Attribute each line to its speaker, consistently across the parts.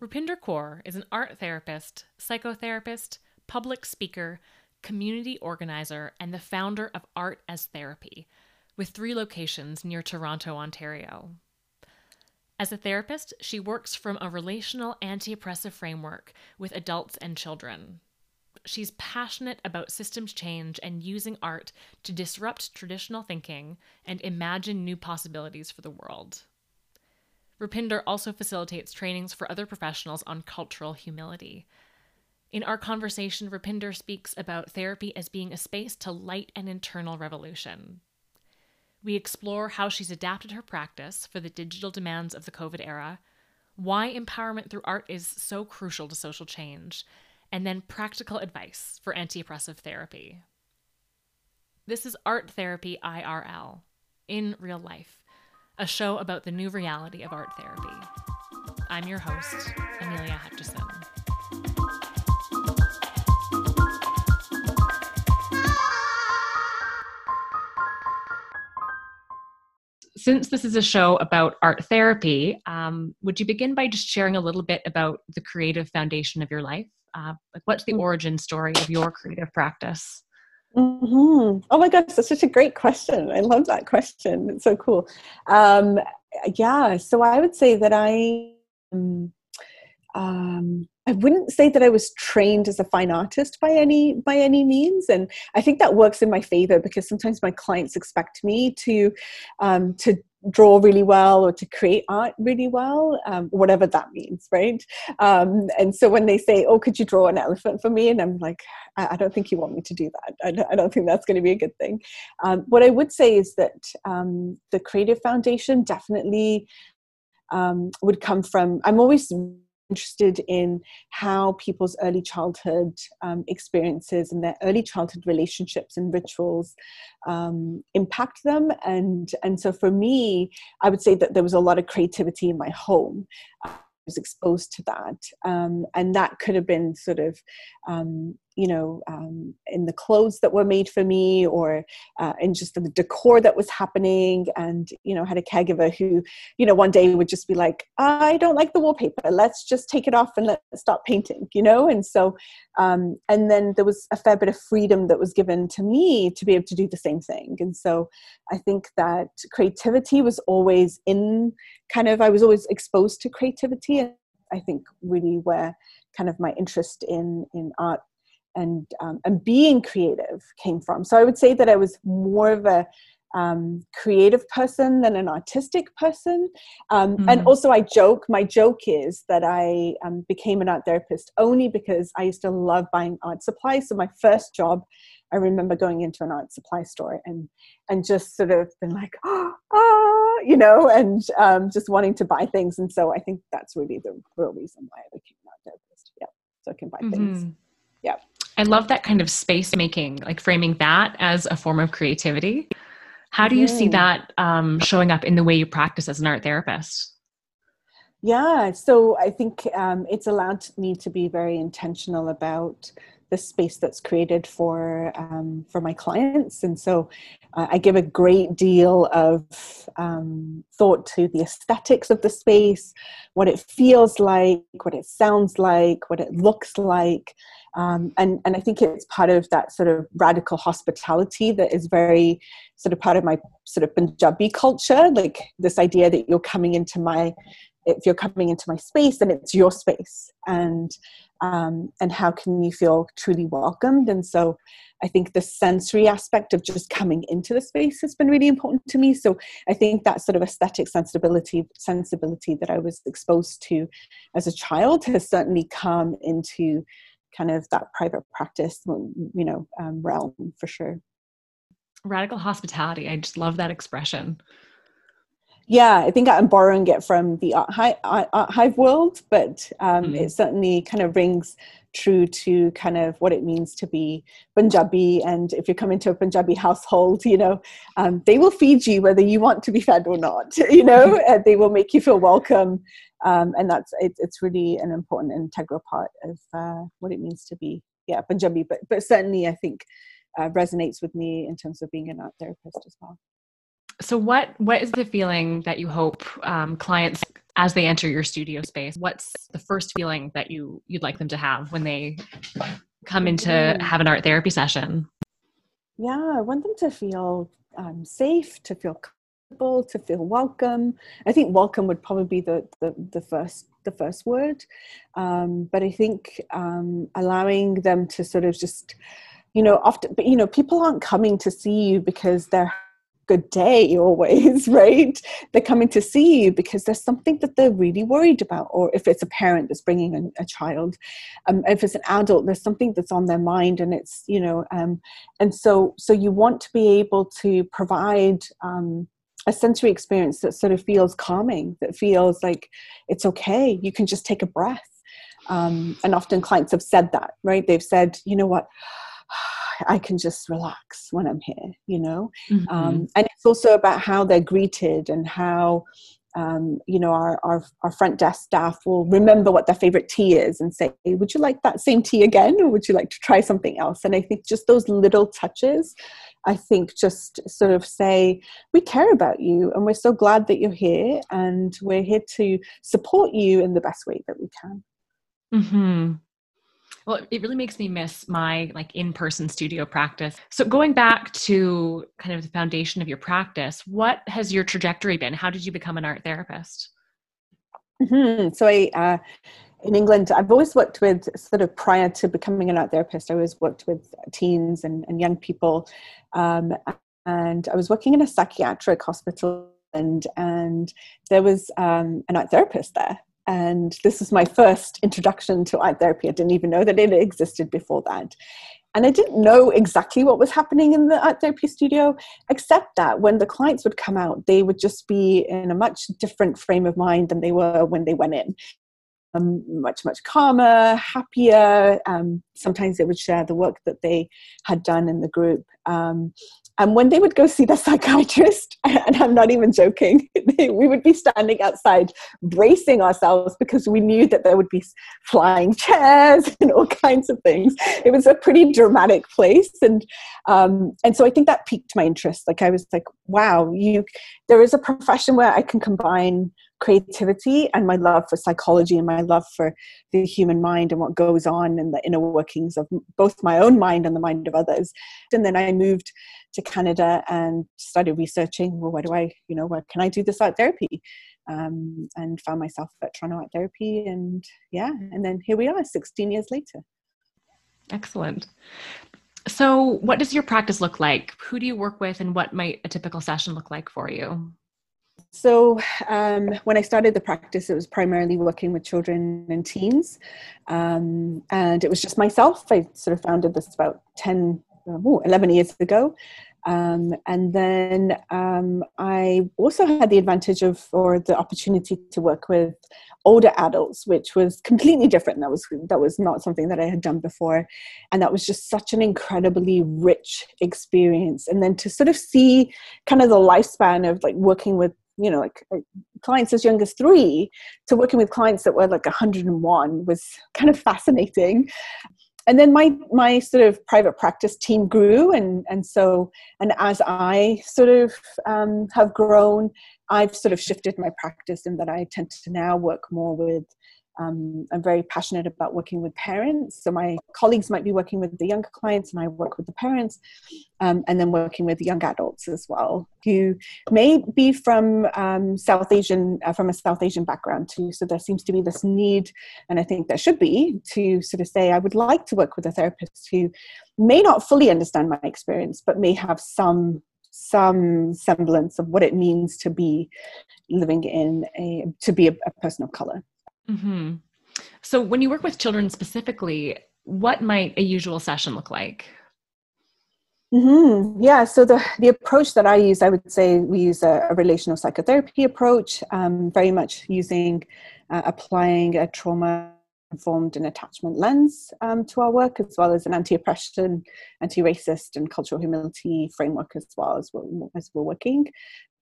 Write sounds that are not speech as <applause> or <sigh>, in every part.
Speaker 1: Rupinder Kaur is an art therapist, psychotherapist, public speaker, community organizer, and the founder of Art as Therapy, with three locations near Toronto, Ontario. As a therapist, she works from a relational anti oppressive framework with adults and children. She's passionate about systems change and using art to disrupt traditional thinking and imagine new possibilities for the world. Rupinder also facilitates trainings for other professionals on cultural humility. In our conversation, Rupinder speaks about therapy as being a space to light an internal revolution. We explore how she's adapted her practice for the digital demands of the COVID era, why empowerment through art is so crucial to social change, and then practical advice for anti oppressive therapy. This is Art Therapy IRL, in real life a show about the new reality of art therapy. I'm your host, Amelia Hutchison. Since this is a show about art therapy, um, would you begin by just sharing a little bit about the creative foundation of your life? Uh, like, what's the mm. origin story of your creative practice?
Speaker 2: Mm-hmm. Oh my gosh, that's such a great question. I love that question. It's so cool. Um, yeah, so I would say that I, um, um, I wouldn't say that I was trained as a fine artist by any by any means, and I think that works in my favor because sometimes my clients expect me to um, to draw really well or to create art really well, um, whatever that means, right? Um, and so when they say, "Oh, could you draw an elephant for me?" and I'm like, "I, I don't think you want me to do that. I don't, I don't think that's going to be a good thing." Um, what I would say is that um, the Creative Foundation definitely um, would come from. I'm always interested in how people's early childhood um, experiences and their early childhood relationships and rituals um, impact them. And and so for me i would say that there was a lot of creativity in my home. I was exposed to that. Um, and that could have been sort of um, you know um, in the clothes that were made for me or uh, in just the decor that was happening and you know had a caregiver who you know one day would just be like i don't like the wallpaper. Let's just take it off and let's stop painting you know? And so um, and then there was a fair bit of freedom that was given to me to be able to do the same thing. And so i think that creativity was always in kind of i was always exposed to creativity. And i think really where kind of my interest in in art and um, and being creative came from. So I would say that I was more of a um, creative person than an artistic person. Um, mm-hmm. And also, I joke. My joke is that I um, became an art therapist only because I used to love buying art supplies. So my first job, I remember going into an art supply store and and just sort of been like, oh, <gasps> ah, you know, and um, just wanting to buy things. And so I think that's really the real reason why I became an art therapist. Yeah, so I can buy mm-hmm. things. Yeah.
Speaker 1: I love that kind of space making, like framing that as a form of creativity. How do you see that um, showing up in the way you practice as an art therapist?
Speaker 2: Yeah, so I think um, it's allowed me to be very intentional about the space that's created for um, for my clients, and so uh, I give a great deal of um, thought to the aesthetics of the space, what it feels like, what it sounds like, what it looks like, um, and, and I think it's part of that sort of radical hospitality that is very sort of part of my sort of Punjabi culture, like this idea that you're coming into my, if you're coming into my space, then it's your space. And, um, and how can you feel truly welcomed? And so I think the sensory aspect of just coming into the space has been really important to me. So I think that sort of aesthetic sensibility sensibility that I was exposed to as a child has certainly come into kind of that private practice, you know, um, realm for sure.
Speaker 1: Radical hospitality. I just love that expression.
Speaker 2: Yeah, I think I'm borrowing it from the art hive world, but um, mm-hmm. it certainly kind of rings true to kind of what it means to be Punjabi. And if you come into a Punjabi household, you know, um, they will feed you whether you want to be fed or not. <laughs> You know, <laughs> they will make you feel welcome um, and that's it, it's really an important integral part of uh, what it means to be yeah Punjabi. But but certainly I think uh, resonates with me in terms of being an art therapist as well.
Speaker 1: So what what is the feeling that you hope um, clients as they enter your studio space? What's the first feeling that you you'd like them to have when they come into mm-hmm. have an art therapy session?
Speaker 2: Yeah, I want them to feel um, safe, to feel comfortable, to feel welcome. I think welcome would probably be the the, the first the first word, um, but I think um, allowing them to sort of just, you know, often, but you know, people aren't coming to see you because they're good day always, <laughs> right? They're coming to see you because there's something that they're really worried about. Or if it's a parent that's bringing a, a child, um, if it's an adult, there's something that's on their mind, and it's you know, um, and so so you want to be able to provide. Um, a sensory experience that sort of feels calming, that feels like it's okay. You can just take a breath. Um, and often clients have said that, right? They've said, you know what, I can just relax when I'm here, you know? Mm-hmm. Um, and it's also about how they're greeted and how, um, you know, our, our, our, front desk staff will remember what their favorite tea is and say, hey, would you like that same tea again? Or would you like to try something else? And I think just those little touches, I think just sort of say, we care about you and we're so glad that you're here and we're here to support you in the best way that we can.
Speaker 1: Mm-hmm. Well, it really makes me miss my like in-person studio practice. So going back to kind of the foundation of your practice, what has your trajectory been? How did you become an art therapist?
Speaker 2: Mm-hmm. So I, uh, in England, I've always worked with sort of prior to becoming an art therapist. I always worked with teens and, and young people, um, and I was working in a psychiatric hospital, and and there was um, an art therapist there, and this was my first introduction to art therapy. I didn't even know that it existed before that. And I didn't know exactly what was happening in the art therapy studio, except that when the clients would come out, they would just be in a much different frame of mind than they were when they went in. Um, much, much calmer, happier. Um, sometimes they would share the work that they had done in the group. Um, and when they would go see the <laughs> psychiatrist, <laughs> and I'm not even joking, <laughs> we would be standing outside bracing ourselves because we knew that there would be flying chairs and all kinds of things. It was a pretty dramatic place, and um, and so I think that piqued my interest. Like I was like, wow, you, there is a profession where I can combine creativity and my love for psychology and my love for the human mind and what goes on in the inner workings of both my own mind and the mind of others. And then I moved to Canada and started researching, well, what do I, you know, what can I do this art therapy? Um, and found myself at Toronto Art Therapy. And yeah, and then here we are 16 years later.
Speaker 1: Excellent. So, what does your practice look like? Who do you work with, and what might a typical session look like for you?
Speaker 2: So, um, when I started the practice, it was primarily working with children and teens. Um, and it was just myself. I sort of founded this about 10, oh, 11 years ago. Um, and then um, I also had the advantage of, or the opportunity to work with older adults, which was completely different. That was that was not something that I had done before, and that was just such an incredibly rich experience. And then to sort of see kind of the lifespan of like working with you know like, like clients as young as three to working with clients that were like 101 was kind of fascinating. And then my my sort of private practice team grew and and so and as i sort of um, have grown i've sort of shifted my practice in that i tend to now work more with um, I'm very passionate about working with parents. So my colleagues might be working with the younger clients, and I work with the parents, um, and then working with young adults as well, who may be from um, South Asian, uh, from a South Asian background too. So there seems to be this need, and I think there should be, to sort of say, I would like to work with a therapist who may not fully understand my experience, but may have some some semblance of what it means to be living in a to be a, a person of color
Speaker 1: Mm-hmm. So, when you work with children specifically, what might a usual session look like?
Speaker 2: Mm-hmm. Yeah, so the, the approach that I use, I would say we use a, a relational psychotherapy approach, um, very much using uh, applying a trauma informed and attachment lens um, to our work, as well as an anti oppression, anti racist, and cultural humility framework as well as we're, as we're working.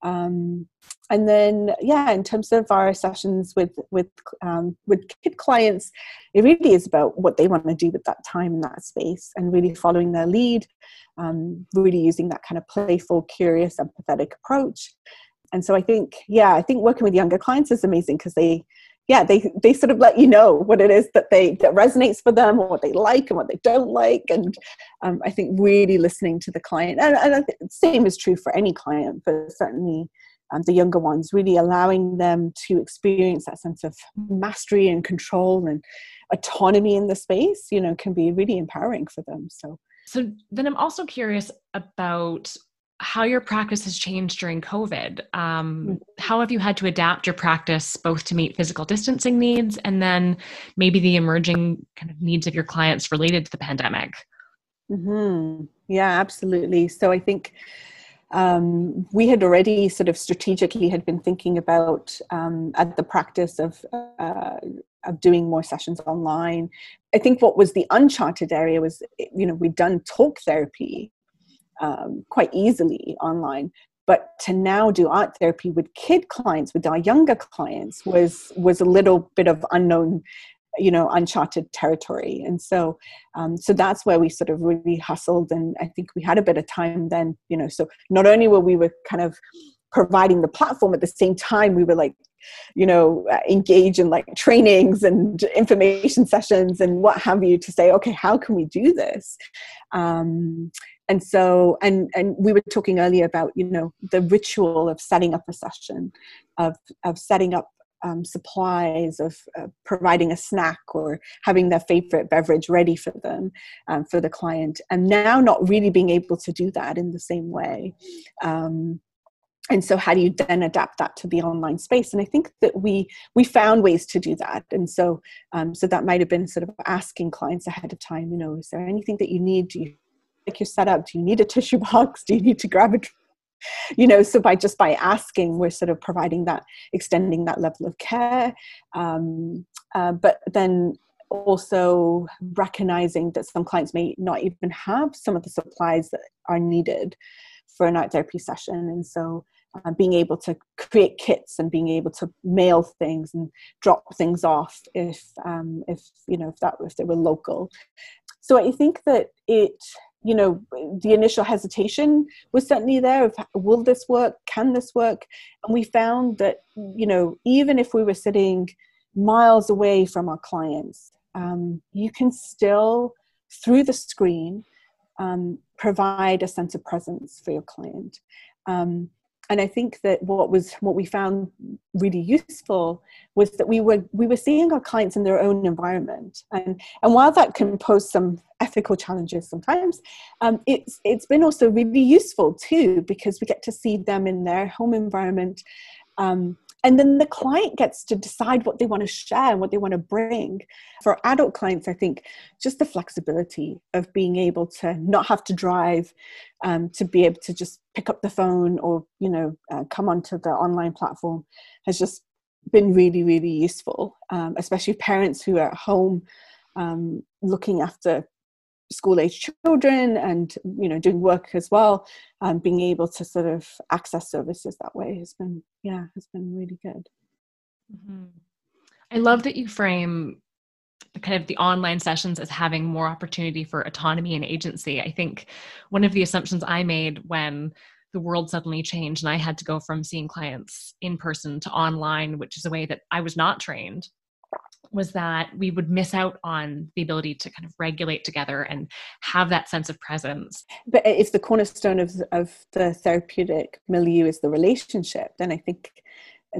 Speaker 2: Um, and then yeah in terms of our sessions with with um, with kid clients it really is about what they want to do with that time in that space and really following their lead um, really using that kind of playful curious empathetic approach. And so I think, yeah, I think working with younger clients is amazing because they, yeah, they they sort of let you know what it is that they that resonates for them, or what they like and what they don't like, and um, I think really listening to the client, and, and I think the same is true for any client, but certainly um, the younger ones, really allowing them to experience that sense of mastery and control and autonomy in the space, you know, can be really empowering for them. So.
Speaker 1: So then I'm also curious about how your practice has changed during COVID. Um, mm. how have you had to adapt your practice both to meet physical distancing needs and then maybe the emerging kind of needs of your clients related to the pandemic?
Speaker 2: Mm-hmm. Yeah, absolutely. So I think um, we had already sort of strategically had been thinking about um, at the practice of uh, of doing more sessions online. I think what was the uncharted area was you know we'd done talk therapy um, quite easily online. But to now do art therapy with kid clients with our younger clients was was a little bit of unknown you know uncharted territory. And so um, so that's where we sort of really hustled and i think we had a bit of time then you know. So not only were we were kind of providing the platform at the same time we were like you know uh, engage in like trainings and information sessions and what have you to say okay how can we do this? Um, and so and and we were talking earlier about you know the ritual of setting up a session of of setting up um, supplies of uh, providing a snack or having their favorite beverage ready for them um, for the client and now not really being able to do that in the same way. Um, and so how do you then adapt that to the online space? And i think that we we found ways to do that. And so um, so that might have been sort of asking clients ahead of time you know is there anything that you need? Do you like your setup do you need a tissue box? <laughs> Do you need to grab a you know so by just by asking we're sort of providing that extending that level of care. Um, uh, but then also recognizing that some clients may not even have some of the supplies that are needed for an art therapy session. And so uh, being able to create kits and being able to mail things and drop things off if um, if you know if that if they were local. So i think that it you know the initial hesitation was certainly there of will this work? Can this work? And we found that you know even if we were sitting miles away from our clients um, you can still through the screen um, provide a sense of presence for your client. Um, and I think that what was what we found really useful was that we were we were seeing our clients in their own environment, and and while that can pose some ethical challenges sometimes, um, it's it's been also really useful too because we get to see them in their home environment, um, and then the client gets to decide what they want to share and what they want to bring. For adult clients i think just the flexibility of being able to not have to drive um, to be able to just pick up the phone or you know uh, come onto the online platform has just been really really useful um, especially parents who are at home um, looking after school age children and you know doing work as well um, being able to sort of access services that way has been yeah has been really good
Speaker 1: mm-hmm. i love that you frame kind of the online sessions as having more opportunity for autonomy and agency i think one of the assumptions i made when the world suddenly changed and i had to go from seeing clients in person to online which is a way that i was not trained was that we would miss out on the ability to kind of regulate together and have that sense of presence.
Speaker 2: But if the cornerstone of of the therapeutic milieu is the relationship, then I think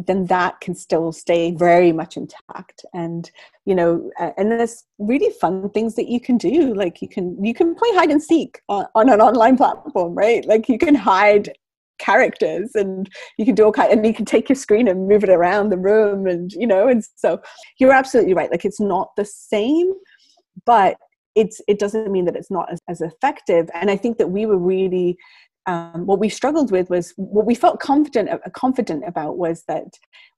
Speaker 2: then that can still stay very much intact. And you know and there's really fun things that you can do. Like you can you can play hide and seek on, on an online platform right? Like you can hide characters and you can do all kind and you can take your screen and move it around the room and you know and so you're absolutely right like it's not the same but it's it doesn't mean that it's not as, as effective and i think that we were really um, what we struggled with was what we felt confident uh, confident about was that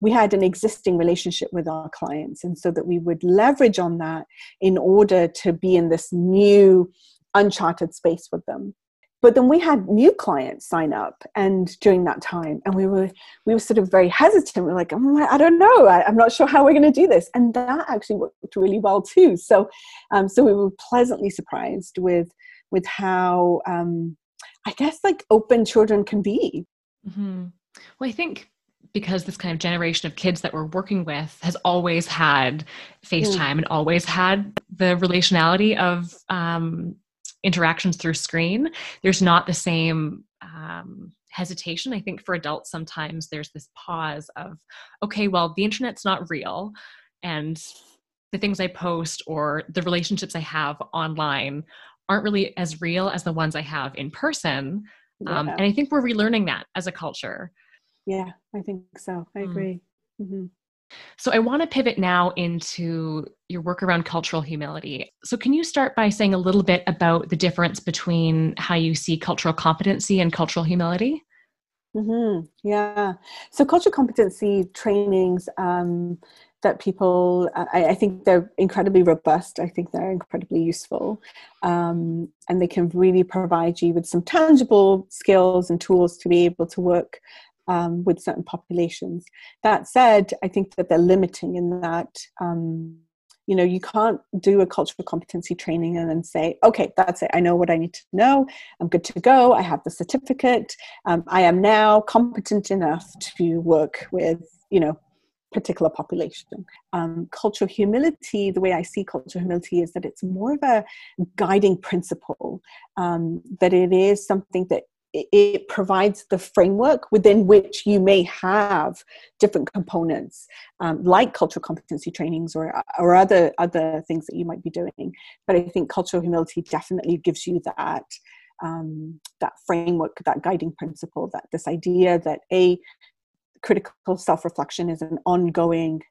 Speaker 2: we had an existing relationship with our clients and so that we would leverage on that in order to be in this new uncharted space with them but then we had new clients sign up and during that time and we were we were sort of very hesitant. We are like oh, i don't know. I, am not sure how we're going to do this. And that actually worked really well too. So um, so we were pleasantly surprised with with how um, i guess like open children can be.
Speaker 1: Mm-hmm. Well, I think because this kind of generation of kids that we're working with has always had FaceTime mm. and always had the relationality of um, interactions through screen, there's not the same um, hesitation. I think for adults, sometimes there's this pause of, okay, well, the internet's not real. And the things I post or the relationships I have online aren't really as real as the ones I have in person. Yeah. Um, and I think we're relearning that as a culture.
Speaker 2: Yeah, I think so. I mm. agree. Mm-hmm.
Speaker 1: So, I want to pivot now into your work around cultural humility. So, can you start by saying a little bit about the difference between how you see cultural competency and cultural humility?
Speaker 2: Mm-hmm. Yeah. So, cultural competency trainings um, that people, I, I, think they're incredibly robust. I think they're incredibly useful. Um, and they can really provide you with some tangible skills and tools to be able to work um, with certain populations. That said, I think that they're limiting in that. Um, you know, you can't do a cultural competency training and then say, okay, that's it. I know what I need to know. I'm good to go. I have the certificate. Um, I am now competent enough to work with, you know, particular population. Um, cultural humility, the way I see cultural humility is that it's more of a guiding principle, um, that it is something that it provides the framework within which you may have different components um, like cultural competency trainings or, or other other things that you might be doing. But i think cultural humility definitely gives you that um, that framework that guiding principle that this idea that a critical self-reflection is an ongoing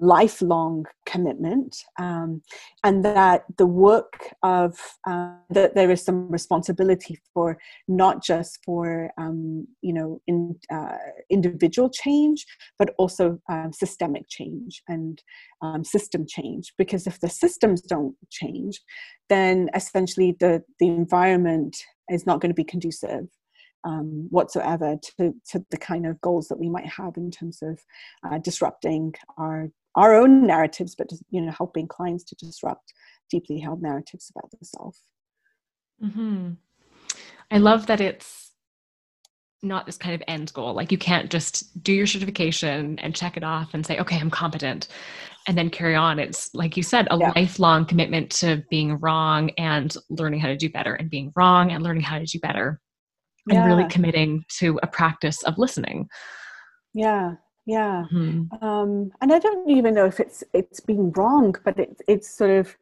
Speaker 2: lifelong commitment um, and that the work of uh, that there is some responsibility for not just for um, you know in, uh, individual change but also um, systemic change and um, system change. Because if the systems don't change then essentially the the environment is not going to be conducive um, whatsoever to, to the kind of goals that we might have in terms of uh, disrupting our our own narratives, but you know helping clients to disrupt deeply held narratives about the self.
Speaker 1: Mm-hmm. I love that it's not this kind of end goal. Like you can't just do your certification and check it off and say, okay, I'm competent, and then carry on. It's like you said, a yeah. lifelong commitment to being wrong and learning how to do better, and being wrong and learning how to do better and yeah. really committing to a practice of listening.
Speaker 2: Yeah yeah. Mm-hmm. um, and i don't even know if it's it's being wrong but it's it's sort of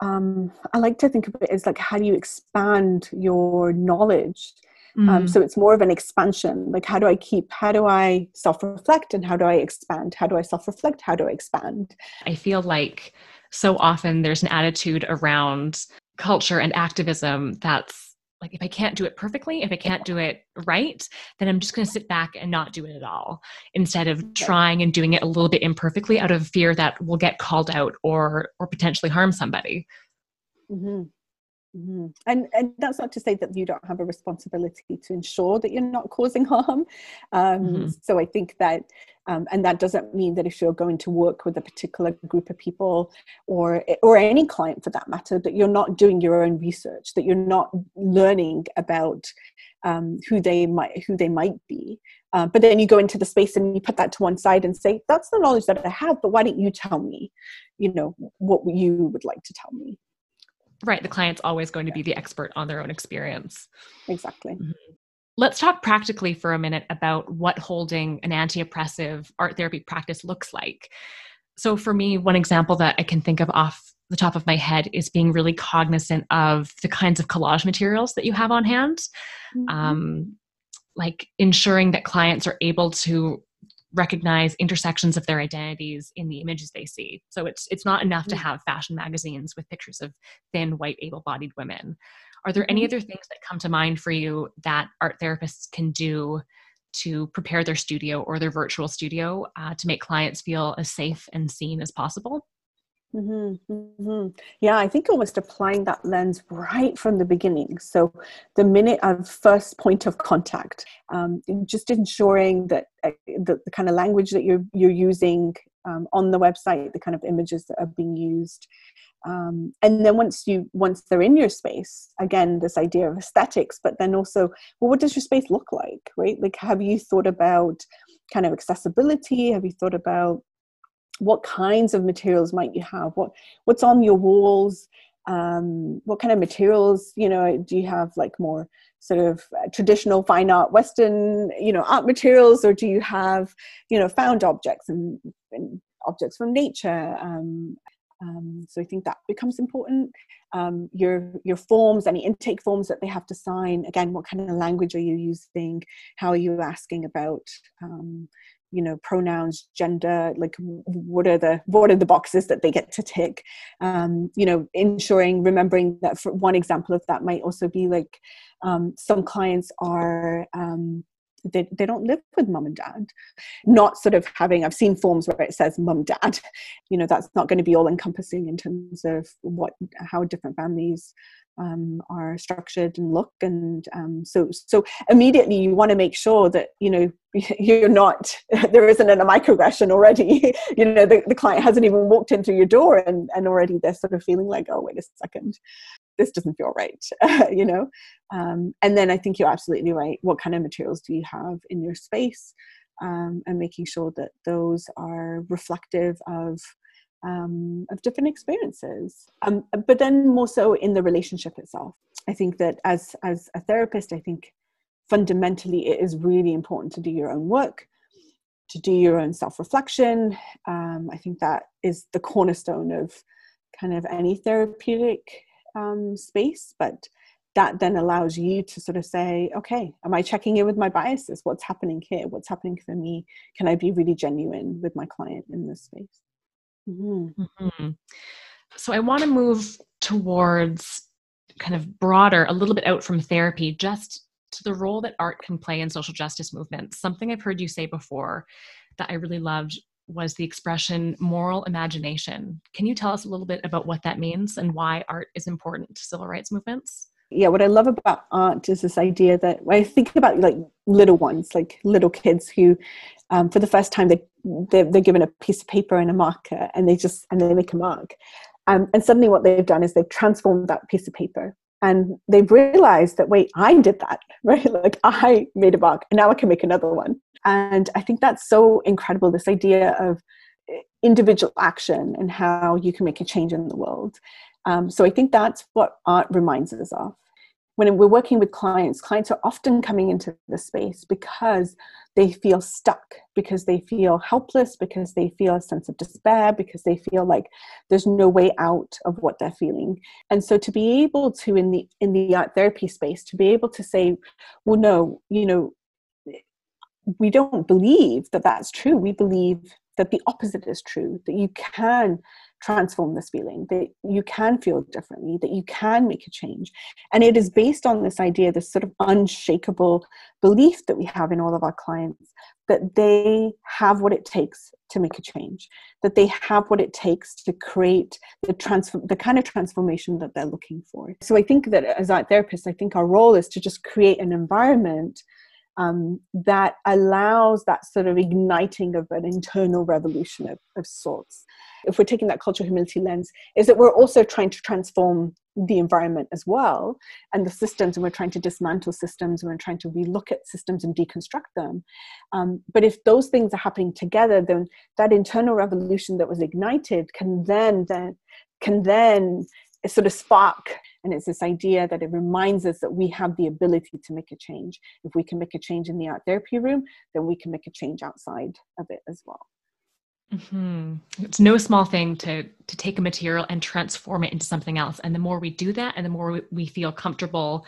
Speaker 2: um, i like to think of it as like how do you expand your knowledge? Um, mm-hmm. um, so it's more of an expansion. Like how do i keep how do i self-reflect and how do i expand? How do i self-reflect? How do i expand?
Speaker 1: I feel like so often there's an attitude around culture and activism that's like if I can't do it perfectly, if I can't do it right, then I'm just going to sit back and not do it at all instead of trying and doing it a little bit imperfectly out of fear that we'll get called out or or potentially harm somebody.
Speaker 2: Mm-hmm. Mm-hmm. And and that's not to say that you don't have a responsibility to ensure that you're not causing harm. Um, mm-hmm. So I think that, um, and that doesn't mean that if you're going to work with a particular group of people, or or any client for that matter, that you're not doing your own research, that you're not learning about um, who they might who they might be. Uh, but then you go into the space and you put that to one side and say, "That's the knowledge that I have, but why don't you tell me, you know, what you would like to tell me?"
Speaker 1: Right. The client's always going to be the expert on their own experience.
Speaker 2: Exactly. Mm-hmm.
Speaker 1: Let's talk practically for a minute about what holding an anti oppressive art therapy practice looks like. So, for me, one example that I can think of off the top of my head is being really cognizant of the kinds of collage materials that you have on hand. Mm-hmm. Um, like ensuring that clients are able to recognize intersections of their identities in the images they see. So it's it's not enough to mm. have fashion magazines with pictures of thin, white, able-bodied women. Are there any mm-hmm. other things that come to mind for you that art therapists can do to prepare their studio or their virtual studio uh, to make clients feel as safe and seen as possible?
Speaker 2: Mm-hmm, mm-hmm. Yeah, I think almost applying that lens right from the beginning. So, the minute of first point of contact, um, just ensuring that uh, the, the, kind of language that you're you're using um, on the website, the kind of images that are being used. Um, and then once you once they're in your space again this idea of aesthetics but then also well what does your space look like right like have you thought about kind of accessibility have you thought about what kinds of materials might you have what what's on your walls um, what kind of materials you know do you have like more sort of uh, traditional fine art western you know art materials or do you have you know found objects and, and objects from nature um, um, so I think that becomes important. Um, your your forms, any intake forms that they have to sign. Again, what kind of language are you using? How are you asking about um, you know pronouns gender like what are the what are the boxes that they get to tick? Um, you know ensuring remembering that for one example of that might also be like um, some clients are um, they, they don't live with mum and dad. Not sort of having i've seen forms where it says mum dad. You know that's not going to be all encompassing in terms of what how different families um, are structured and look and um, so so immediately you want to make sure that you know <laughs> you're not <laughs> there isn't a microaggression already. <laughs> You know the, the client hasn't even walked into your door and and already they're sort of feeling like oh wait a second this doesn't feel right <laughs> you know? Um, and then i think you're absolutely right. What kind of materials do you have in your space? Um, and making sure that those are reflective of um, of different experiences. Um, but then more so in the relationship itself. I think that as as a therapist i think fundamentally it is really important to do your own work to do your own self-reflection. Um, i think that is the cornerstone of kind of any therapeutic um, space but that then allows you to sort of say okay am i checking in with my biases what's happening here what's happening for me can i be really genuine with my client in this space
Speaker 1: Mm-hmm. Mm-hmm. So I want to move towards kind of broader, a little bit out from therapy, just to the role that art can play in social justice movements. Something I've heard you say before that I really loved was the expression moral imagination. Can you tell us a little bit about what that means and why art is important to civil rights movements?
Speaker 2: yeah what i love about art is this idea that when i think about like little ones like little kids who um, for the first time they they're, they're, given a piece of paper and a marker and they just and they make a mark um, and suddenly what they've done is they've transformed that piece of paper and they've realized that wait i did that <laughs> right like i made a mark and now i can make another one and i think that's so incredible this idea of eh, individual action and how you can make a change in the world um, so I think that's what art reminds us of. When we're working with clients, clients are often coming into the space because they feel stuck, because they feel helpless, because they feel a sense of despair, because they feel like there's no way out of what they're feeling. And so to be able to in the in the art therapy space, to be able to say, well, no, you know, we don't believe that that's true. We believe that the opposite is true, that you can transform this feeling, that you can feel differently, that you can make a change. And it is based on this idea, this sort of unshakable belief that we have in all of our clients that they have what it takes to make a change, that they have what it takes to create the transform the kind of transformation that they're looking for. So I think that as art therapists, I think our role is to just create an environment um, that allows that sort of igniting of an internal revolution of, of sorts. If we're taking that cultural humility lens, is that we're also trying to transform the environment as well and the systems, and we're trying to dismantle systems, and we're trying to relook at systems and deconstruct them. Um, but if those things are happening together, then that internal revolution that was ignited can then then can then sort of spark and it's this idea that it reminds us that we have the ability to make a change if we can make a change in the art therapy room then we can make a change outside of it as well
Speaker 1: mm-hmm. it's no small thing to to take a material and transform it into something else and the more we do that and the more we feel comfortable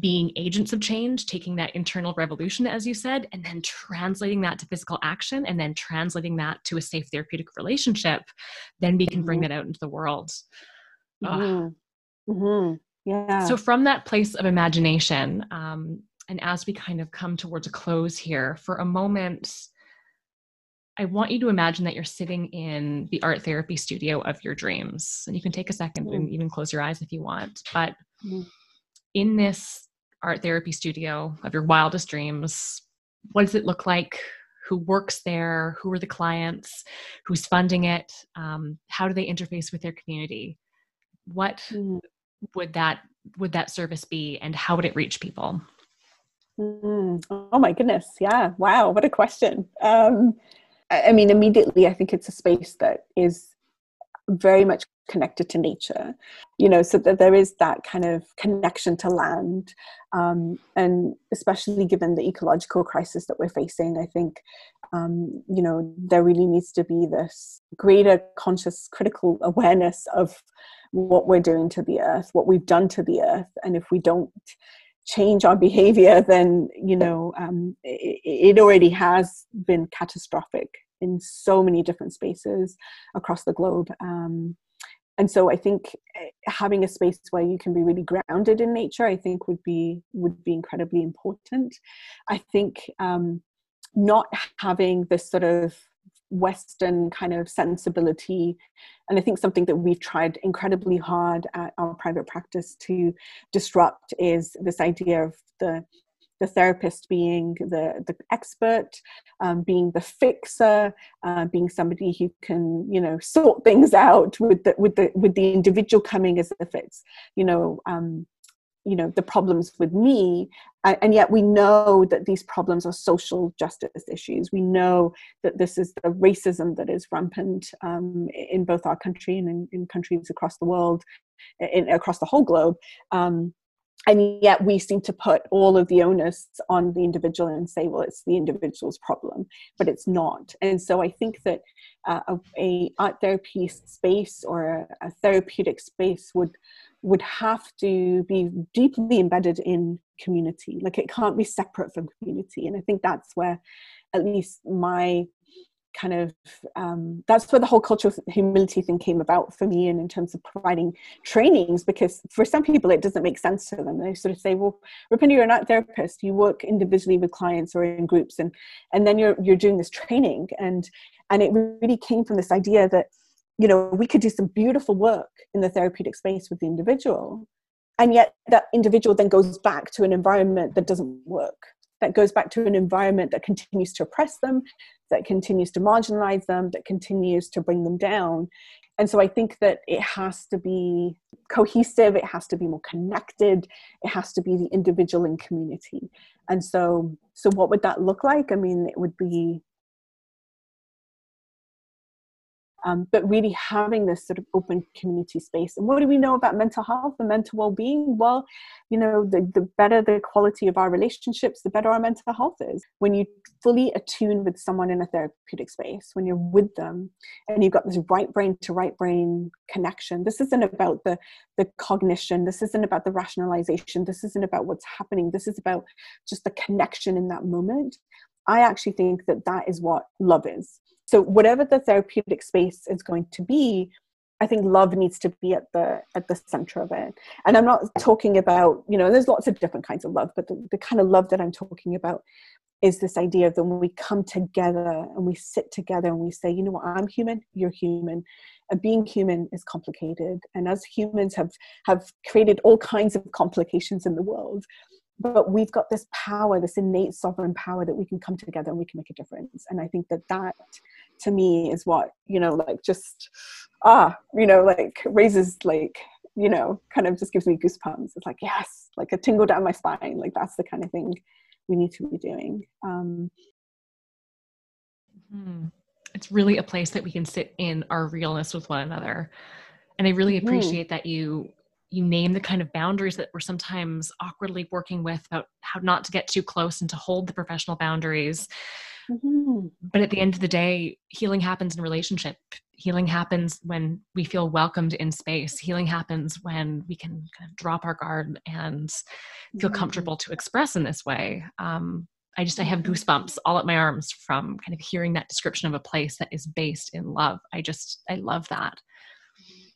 Speaker 1: being agents of change, taking that internal revolution, as you said, and then translating that to physical action and then translating that to a safe therapeutic relationship, then we can bring mm-hmm. that out into the world.
Speaker 2: Mm-hmm. Mm-hmm. Yeah.
Speaker 1: So, from that place of imagination, um, and as we kind of come towards a close here, for a moment, I want you to imagine that you're sitting in the art therapy studio of your dreams. And you can take a 2nd mm and even close your eyes if you want. But mm in this art therapy studio of your wildest dreams, what does it look like? who works there, who are the clients, who's funding it, um, how do they interface with their community? What mm. would that would that service be, and how would it reach people?
Speaker 2: Mm. Oh my goodness! Yeah, wow, what a question. Um, I mean, immediately, I think it's a space that is very much connected to nature you know so that there is that kind of connection to land um, and especially given the ecological crisis that we're facing i think um, you know there really needs to be this greater conscious critical awareness of what we're doing to the earth what we've done to the earth and if we don't change our behavior then you know um, it, it already has been catastrophic in so many different spaces across the globe. Um, and so I think eh, having a space where you can be really grounded in nature, I think would be would be incredibly important. I think um, not having this sort of Western kind of sensibility. And I think something that we've tried incredibly hard at our private practice to disrupt is this idea of the the therapist being the, the expert, um, being the fixer, uh, being somebody who can, you know, sort things out with the, with the, with the individual coming as if it's, you know, um, you know the problems with me. And yet we know that these problems are social justice issues. We know that this is the racism that is rampant um, in both our country and in, in countries across the world in, across the whole globe. Um, and yet we seem to put all of the onus on the individual and say well it's the individual's problem but it's not. And so i think that uh, a, a, art therapy space or a, a, therapeutic space would would have to be deeply embedded in community. Like it can't be separate from community. And i think that's where at least my kind of um, that's where the whole culture of humility thing came about for me and in terms of providing trainings because for some people it doesn't make sense to them. They sort of say well Rupinder you're not a therapist. You work individually with clients or in groups and and then you're you're doing this training. And and it really came from this idea that you know we could do some beautiful work in the therapeutic space with the individual and yet that individual then goes back to an environment that doesn't work that goes back to an environment that continues to oppress them, that continues to marginalize them, that continues to bring them down. And so I think that it has to be cohesive, it has to be more connected, it has to be the individual and community. And so so what would that look like? I mean, it would be um, but really having this sort of open community space. And what do we know about mental health and mental well-being? Well, you know, the, the better the quality of our relationships, the better our mental health is. When you fully attune with someone in a therapeutic space, when you're with them and you've got this right brain to right brain connection, this isn't about the, the cognition, this isn't about the rationalization, this isn't about what's happening, this is about just the connection in that moment. I actually think that that is what love is so whatever the therapeutic space is going to be i think love needs to be at the at the center of it. And i'm not talking about you know there's lots of different kinds of love but the, the kind of love that i'm talking about is this idea of that when we come together and we sit together and we say you know what? I'm human you're human. And being human is complicated. And as humans have have created all kinds of complications in the world but we've got this power this innate sovereign power that we can come together and we can make a difference and i think that that to me is what you know like just ah you know like raises like you know kind of just gives me goosebumps it's like yes like a tingle down my spine like that's the kind of thing we need to be doing um
Speaker 1: mm-hmm. it's really a place that we can sit in our realness with one another and i really mm-hmm. appreciate mm-hmm. that you you name the kind of boundaries that we're sometimes awkwardly working with about how not to get too close and to hold the professional boundaries. Mm-hmm. But at the end of the day, healing happens in relationship. Healing happens when we feel welcomed in space. Healing happens when we can kind of drop our guard and feel mm-hmm. comfortable to express in this way. Um, I just I have mm-hmm. goosebumps all up my arms from kind of hearing that description of a place that is based in love. I just I love that.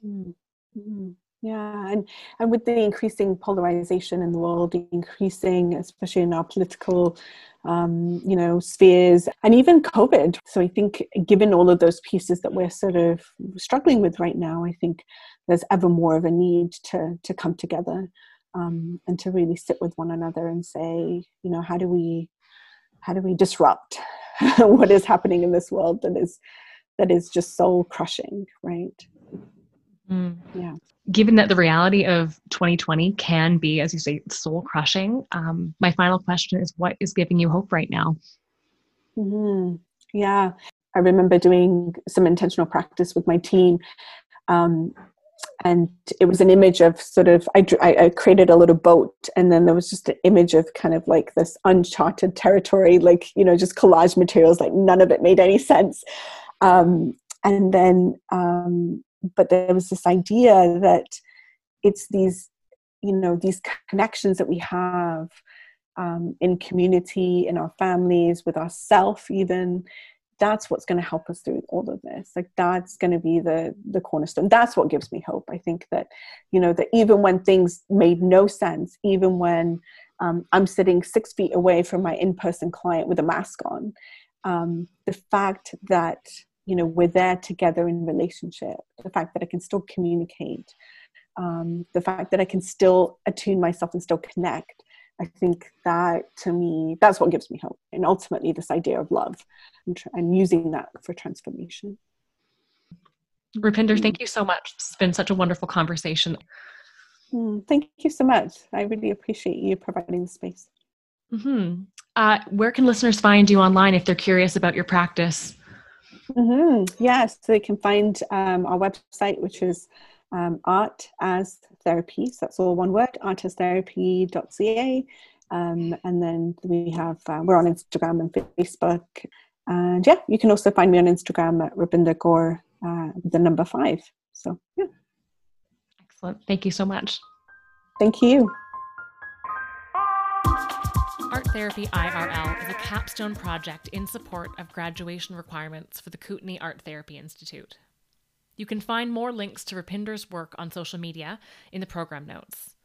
Speaker 2: Mm-hmm. Yeah, and and with the increasing polarization in the world, increasing, especially in our political, um, you know, spheres, and even COVID. So I think, given all of those pieces that we're sort of struggling with right now, I think there's ever more of a need to to come together um, and to really sit with one another and say, you know, how do we how do we disrupt <laughs> what is happening in this world that is that is just soul crushing right
Speaker 1: mm. yeah given that the reality of 2020 can be as you say soul crushing um, my final question is what is giving you hope right now
Speaker 2: mm-hmm. yeah i remember doing some intentional practice with my team um, and it was an image of sort of I, I, created a little boat and then there was just an image of kind of like this uncharted territory like you know just collage materials like none of it made any sense um, and then um, but there was this idea that it's these you know these connections that we have um, in community in our families with ourself even that's what's going to help us through all of this. Like that's going to be the the cornerstone. That's what gives me hope. I think that you know that even when things made no sense even when um, i'm sitting six feet away from my in-person client with a mask on um, the fact that you know we're there together in relationship the fact that i can still communicate um, the fact that i can still attune myself and still connect I think that to me, that's what gives me hope. And ultimately, this idea of love and, and using that for transformation.
Speaker 1: Rupinder, thank you so much. It's been such a wonderful conversation.
Speaker 2: Mm, thank you so much. I really appreciate you providing the space.
Speaker 1: Mm-hmm. Uh, where can listeners find you online if they're curious about your practice?
Speaker 2: Mm-hmm. Yes, they can find um, our website, which is um, art as therapy. So that's all one word, artastherapy.ca. Um, and then we have, uh, we're on Instagram and Facebook. And yeah, you can also find me on Instagram at Rupinder Kaur, uh, the number five. So yeah.
Speaker 1: Excellent. Thank you so much.
Speaker 2: Thank you.
Speaker 1: Therapy IRL is a capstone project in support of graduation requirements for the Kutenai Art Therapy Institute. You can find more links to Rupinder's work on social media in the program notes.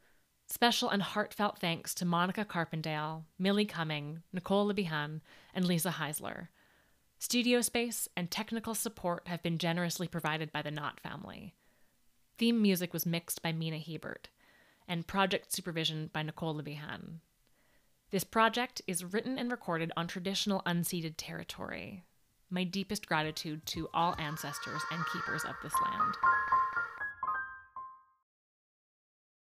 Speaker 1: Special and heartfelt thanks to Monica Carpendale, Millie Cumming, Nicole Lebihan, and Lisa Heisler. Studio space and technical support have been generously provided by the Knott family. Theme music was mixed by Mina Hebert, and project supervision by Nicole Lebihan. This project is written and recorded on traditional unceded territory, my deepest gratitude to all ancestors and keepers of this land.